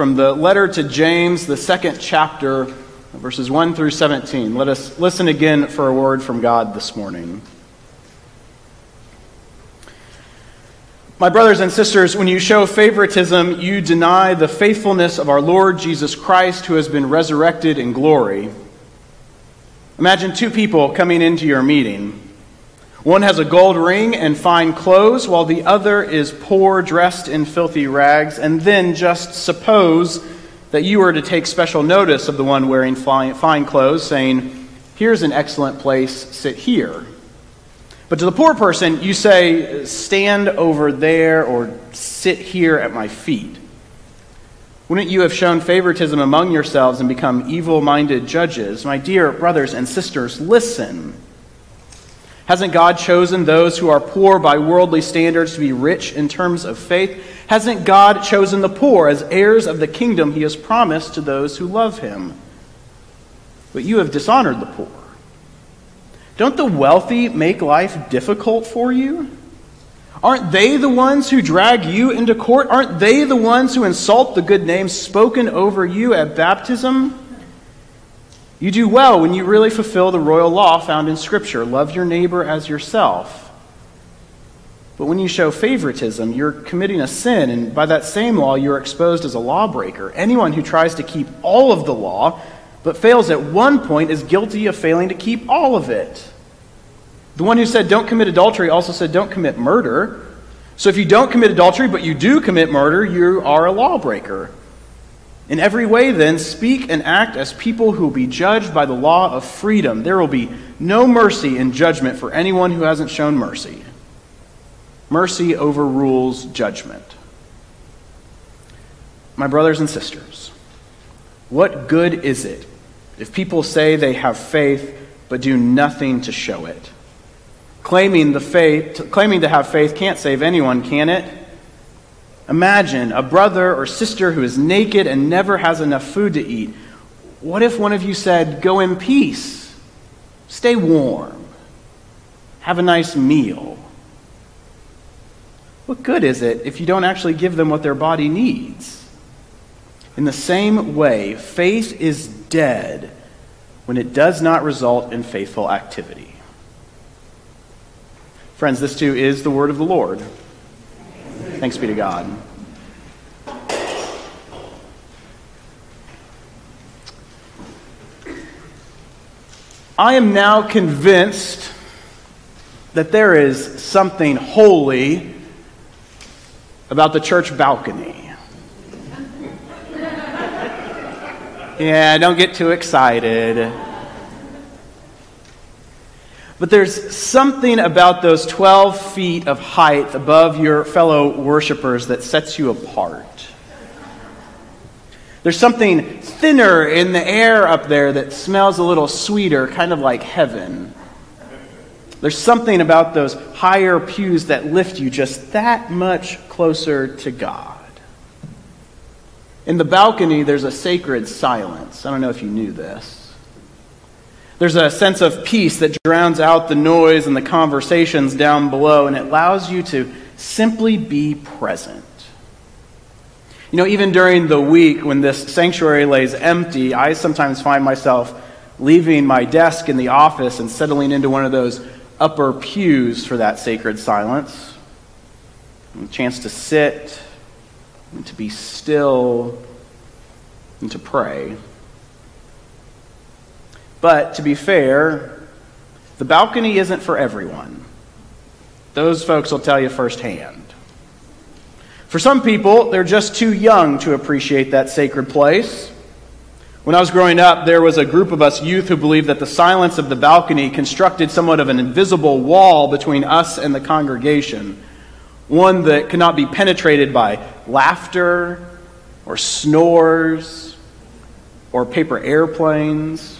from the letter to James, the second chapter, verses 1 through 17. Let us listen again for a word from God this morning. My brothers and sisters, when you show favoritism, you deny the faithfulness of our Lord Jesus Christ, who has been resurrected in glory. Imagine two people coming into your meeting. One has a gold ring and fine clothes, while the other is poor, dressed in filthy rags. And then just suppose that you were to take special notice of the one wearing fine clothes, saying, Here's an excellent place, sit here. But to the poor person, you say, Stand over there or sit here at my feet. Wouldn't you have shown favoritism among yourselves and become evil minded judges? My dear brothers and sisters, listen. Hasn't God chosen those who are poor by worldly standards to be rich in terms of faith? Hasn't God chosen the poor as heirs of the kingdom he has promised to those who love him? But you have dishonored the poor. Don't the wealthy make life difficult for you? Aren't they the ones who drag you into court? Aren't they the ones who insult the good name spoken over you at baptism? You do well when you really fulfill the royal law found in Scripture love your neighbor as yourself. But when you show favoritism, you're committing a sin, and by that same law, you're exposed as a lawbreaker. Anyone who tries to keep all of the law but fails at one point is guilty of failing to keep all of it. The one who said, Don't commit adultery, also said, Don't commit murder. So if you don't commit adultery, but you do commit murder, you are a lawbreaker. In every way, then, speak and act as people who will be judged by the law of freedom. There will be no mercy in judgment for anyone who hasn't shown mercy. Mercy overrules judgment. My brothers and sisters, what good is it if people say they have faith but do nothing to show it? Claiming, the faith, claiming to have faith can't save anyone, can it? Imagine a brother or sister who is naked and never has enough food to eat. What if one of you said, Go in peace, stay warm, have a nice meal? What good is it if you don't actually give them what their body needs? In the same way, faith is dead when it does not result in faithful activity. Friends, this too is the word of the Lord. Thanks be to God. I am now convinced that there is something holy about the church balcony. Yeah, don't get too excited. But there's something about those 12 feet of height above your fellow worshipers that sets you apart. There's something thinner in the air up there that smells a little sweeter, kind of like heaven. There's something about those higher pews that lift you just that much closer to God. In the balcony, there's a sacred silence. I don't know if you knew this. There's a sense of peace that drowns out the noise and the conversations down below, and it allows you to simply be present. You know, even during the week when this sanctuary lays empty, I sometimes find myself leaving my desk in the office and settling into one of those upper pews for that sacred silence. A chance to sit and to be still and to pray. But to be fair, the balcony isn't for everyone. Those folks will tell you firsthand. For some people, they're just too young to appreciate that sacred place. When I was growing up, there was a group of us youth who believed that the silence of the balcony constructed somewhat of an invisible wall between us and the congregation, one that could not be penetrated by laughter or snores or paper airplanes.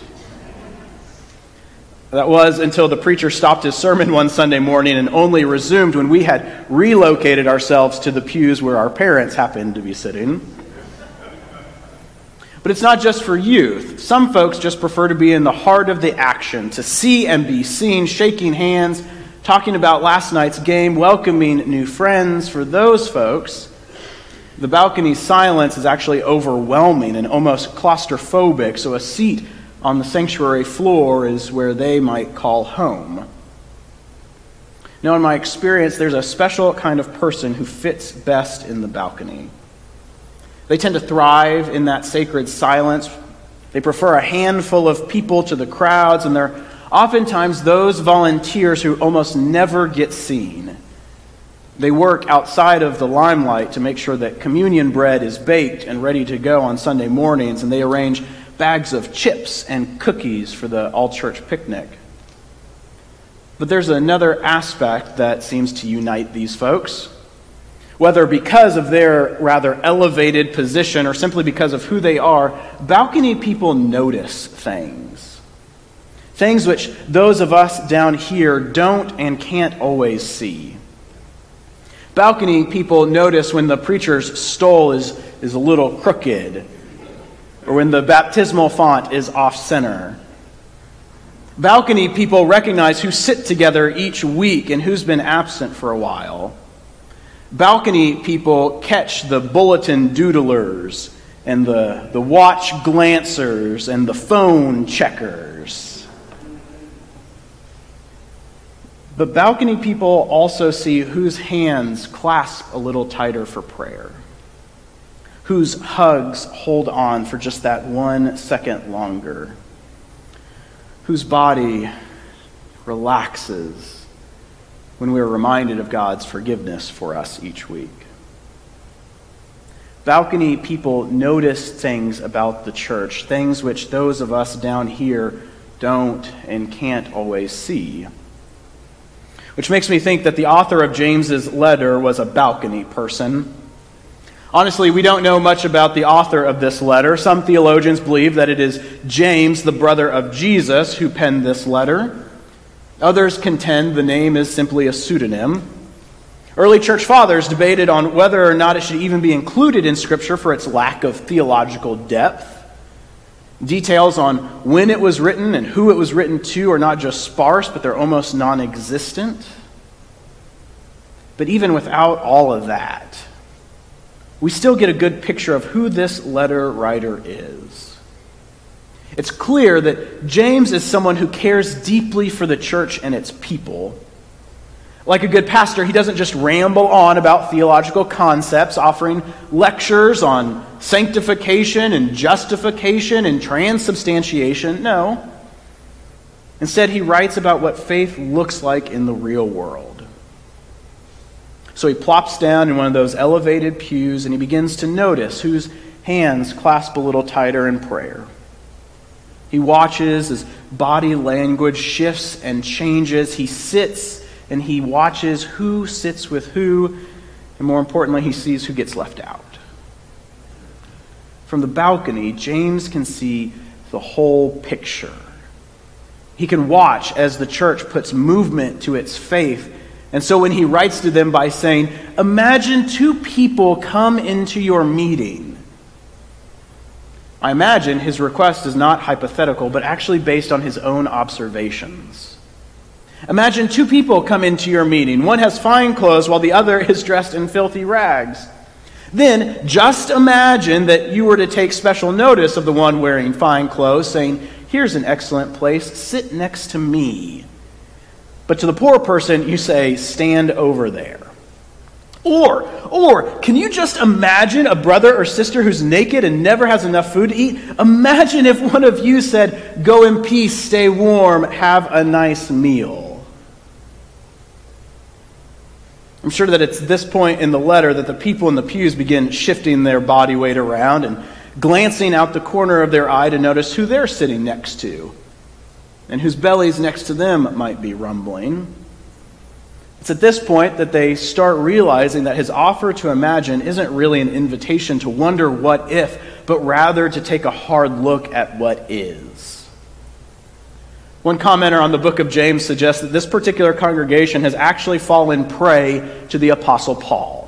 That was until the preacher stopped his sermon one Sunday morning and only resumed when we had relocated ourselves to the pews where our parents happened to be sitting. But it's not just for youth. Some folks just prefer to be in the heart of the action, to see and be seen, shaking hands, talking about last night's game, welcoming new friends. For those folks, The balcony silence is actually overwhelming and almost claustrophobic, so a seat on the sanctuary floor is where they might call home. Now, in my experience, there's a special kind of person who fits best in the balcony. They tend to thrive in that sacred silence. They prefer a handful of people to the crowds, and they're oftentimes those volunteers who almost never get seen. They work outside of the limelight to make sure that communion bread is baked and ready to go on Sunday mornings, and they arrange bags of chips and cookies for the all church picnic. But there's another aspect that seems to unite these folks. Whether because of their rather elevated position or simply because of who they are, balcony people notice things. Things which those of us down here don't and can't always see. Balcony people notice when the preacher's stole is, is a little crooked, or when the baptismal font is off center, Balcony people recognize who sit together each week and who's been absent for a while. Balcony people catch the bulletin doodlers and the, the watch glancers and the phone checkers. But balcony people also see whose hands clasp a little tighter for prayer, whose hugs hold on for just that one second longer whose body relaxes when we are reminded of God's forgiveness for us each week. Balcony people notice things about the church, things which those of us down here don't and can't always see. Which makes me think that the author of James's letter was a balcony person. Honestly, we don't know much about the author of this letter. Some theologians believe that it is James, the brother of Jesus, who penned this letter. Others contend the name is simply a pseudonym. Early church fathers debated on whether or not it should even be included in Scripture for its lack of theological depth. Details on when it was written and who it was written to are not just sparse, but they're almost non existent. But even without all of that, we still get a good picture of who this letter writer is. It's clear that James is someone who cares deeply for the church and its people. Like a good pastor, he doesn't just ramble on about theological concepts, offering lectures on sanctification and justification and transubstantiation. No. Instead, he writes about what faith looks like in the real world. So he plops down in one of those elevated pews and he begins to notice whose hands clasp a little tighter in prayer. He watches as body language shifts and changes. He sits and he watches who sits with who, and more importantly, he sees who gets left out. From the balcony, James can see the whole picture. He can watch as the church puts movement to its faith and so when he writes to them by saying, Imagine two people come into your meeting. I imagine his request is not hypothetical, but actually based on his own observations. Imagine two people come into your meeting. One has fine clothes while the other is dressed in filthy rags. Then just imagine that you were to take special notice of the one wearing fine clothes, saying, Here's an excellent place, sit next to me. But to the poor person, you say, stand over there. Or, or, can you just imagine a brother or sister who's naked and never has enough food to eat? Imagine if one of you said, Go in peace, stay warm, have a nice meal. I'm sure that it's this point in the letter that the people in the pews begin shifting their body weight around and glancing out the corner of their eye to notice who they're sitting next to and whose bellies next to them might be rumbling. It's at this point that they start realizing that his offer to imagine isn't really an invitation to wonder what if, but rather to take a hard look at what is. One commenter on the book of James suggests that this particular congregation has actually fallen prey to the Apostle Paul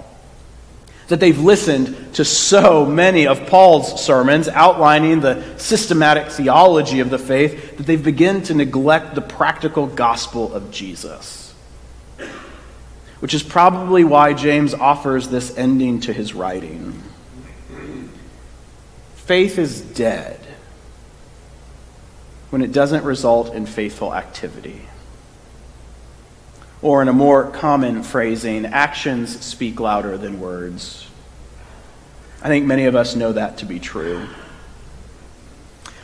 that they've listened to so many of Paul's sermons outlining the systematic theology of the faith that they've begun to neglect the practical gospel of Jesus. which is probably why James offers this ending to his writing. Faith is dead when it doesn't result in faithful activity. Or, in a more common phrasing, actions speak louder than words. I think many of us know that to be true.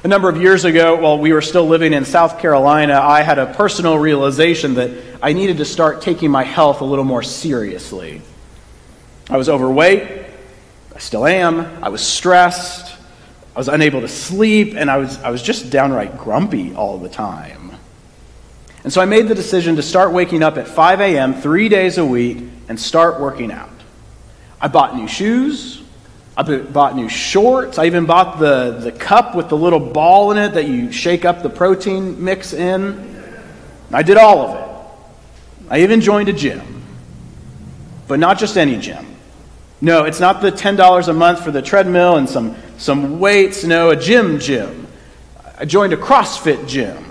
A number of years ago, while we were still living in South Carolina, I had a personal realization that I needed to start taking my health a little more seriously. I was overweight, I still am, I was stressed, I was unable to sleep, and I was, I was just downright grumpy all the time. And so I made the decision to start waking up at 5 a.m. three days a week and start working out. I bought new shoes, I bought new shorts. I even bought the, the cup with the little ball in it that you shake up the protein mix in. I did all of it. I even joined a gym. But not just any gym. No, it's not the $10 a month for the treadmill and some, some weights. No, a gym gym. I joined a CrossFit gym.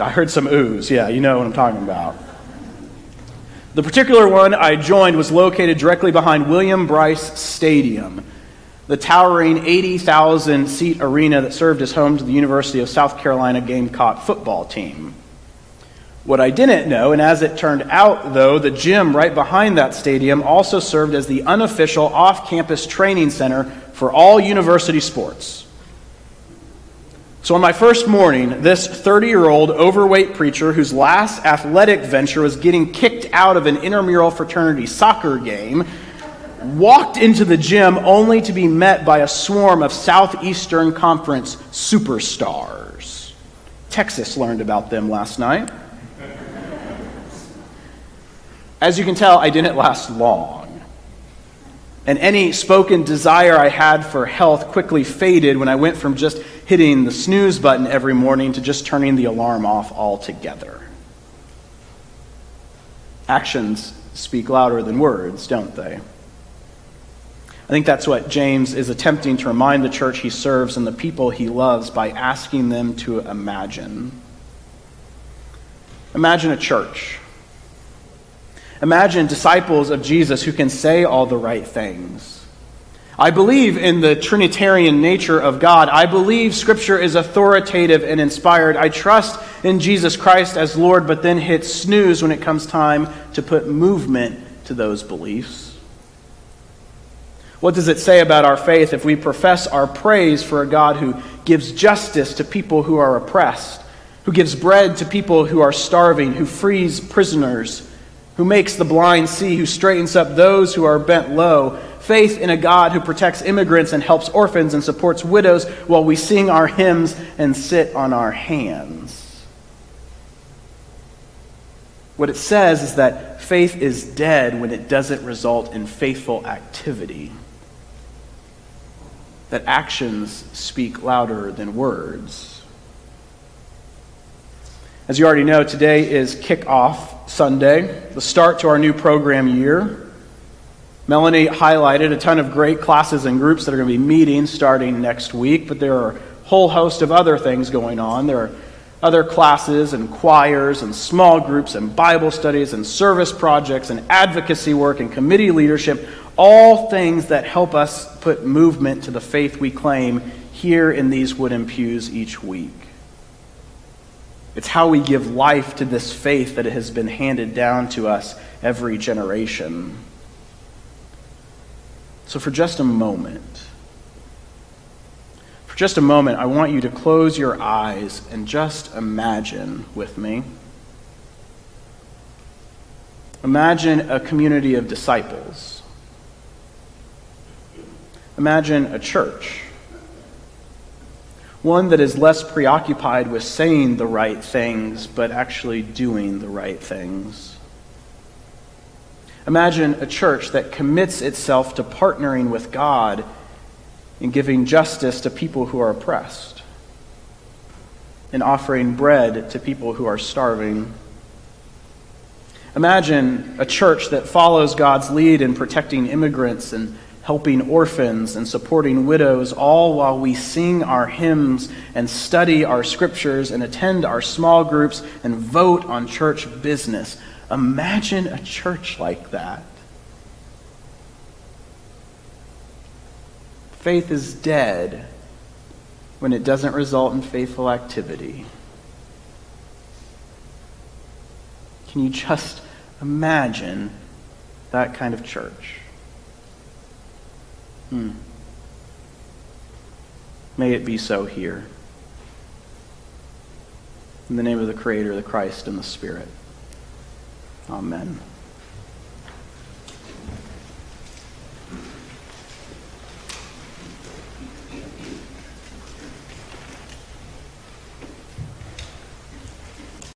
I heard some oohs. Yeah, you know what I'm talking about. The particular one I joined was located directly behind William Brice Stadium, the towering 80,000 seat arena that served as home to the University of South Carolina Gamecock football team. What I didn't know, and as it turned out, though, the gym right behind that stadium also served as the unofficial off campus training center for all university sports. So, on my first morning, this 30 year old overweight preacher whose last athletic venture was getting kicked out of an intramural fraternity soccer game walked into the gym only to be met by a swarm of Southeastern Conference superstars. Texas learned about them last night. As you can tell, I didn't last long. And any spoken desire I had for health quickly faded when I went from just hitting the snooze button every morning to just turning the alarm off altogether. Actions speak louder than words, don't they? I think that's what James is attempting to remind the church he serves and the people he loves by asking them to imagine. Imagine a church. Imagine disciples of Jesus who can say all the right things I believe in the Trinitarian nature of God. I believe Scripture is authoritative and inspired. I trust in Jesus Christ as Lord, but then hit snooze when it comes time to put movement to those beliefs. What does it say about our faith if we profess our praise for a God who gives justice to people who are oppressed, who gives bread to people who are starving, who frees prisoners, who makes the blind see, who straightens up those who are bent low, faith in a God who protects immigrants and helps orphans and supports widows while we sing our hymns and sit on our hands. What it says is that faith is dead when it doesn't result in faithful activity. That actions speak louder than words. As you already know, today is Kickoff Sunday, the start to our new program year. Melanie highlighted a ton of great classes and groups that are going to be meeting starting next week, but there are a whole host of other things going on. There are other classes and choirs and small groups and Bible studies and service projects and advocacy work and committee leadership, all things that help us put movement to the faith we claim here in these wooden pews each week. It's how we give life to this faith that has been handed down to us every generation. So, for just a moment, for just a moment, I want you to close your eyes and just imagine with me. Imagine a community of disciples. Imagine a church. One that is less preoccupied with saying the right things, but actually doing the right things. Imagine a church that commits itself to partnering with God in giving justice to people who are oppressed, in offering bread to people who are starving. Imagine a church that follows God's lead in protecting immigrants and helping orphans and supporting widows, all while we sing our hymns and study our scriptures and attend our small groups and vote on church business. Imagine a church like that. Faith is dead when it doesn't result in faithful activity. Can you just imagine that kind of church? Hmm. May it be so here. In the name of the Creator, the Christ, and the Spirit. Amen.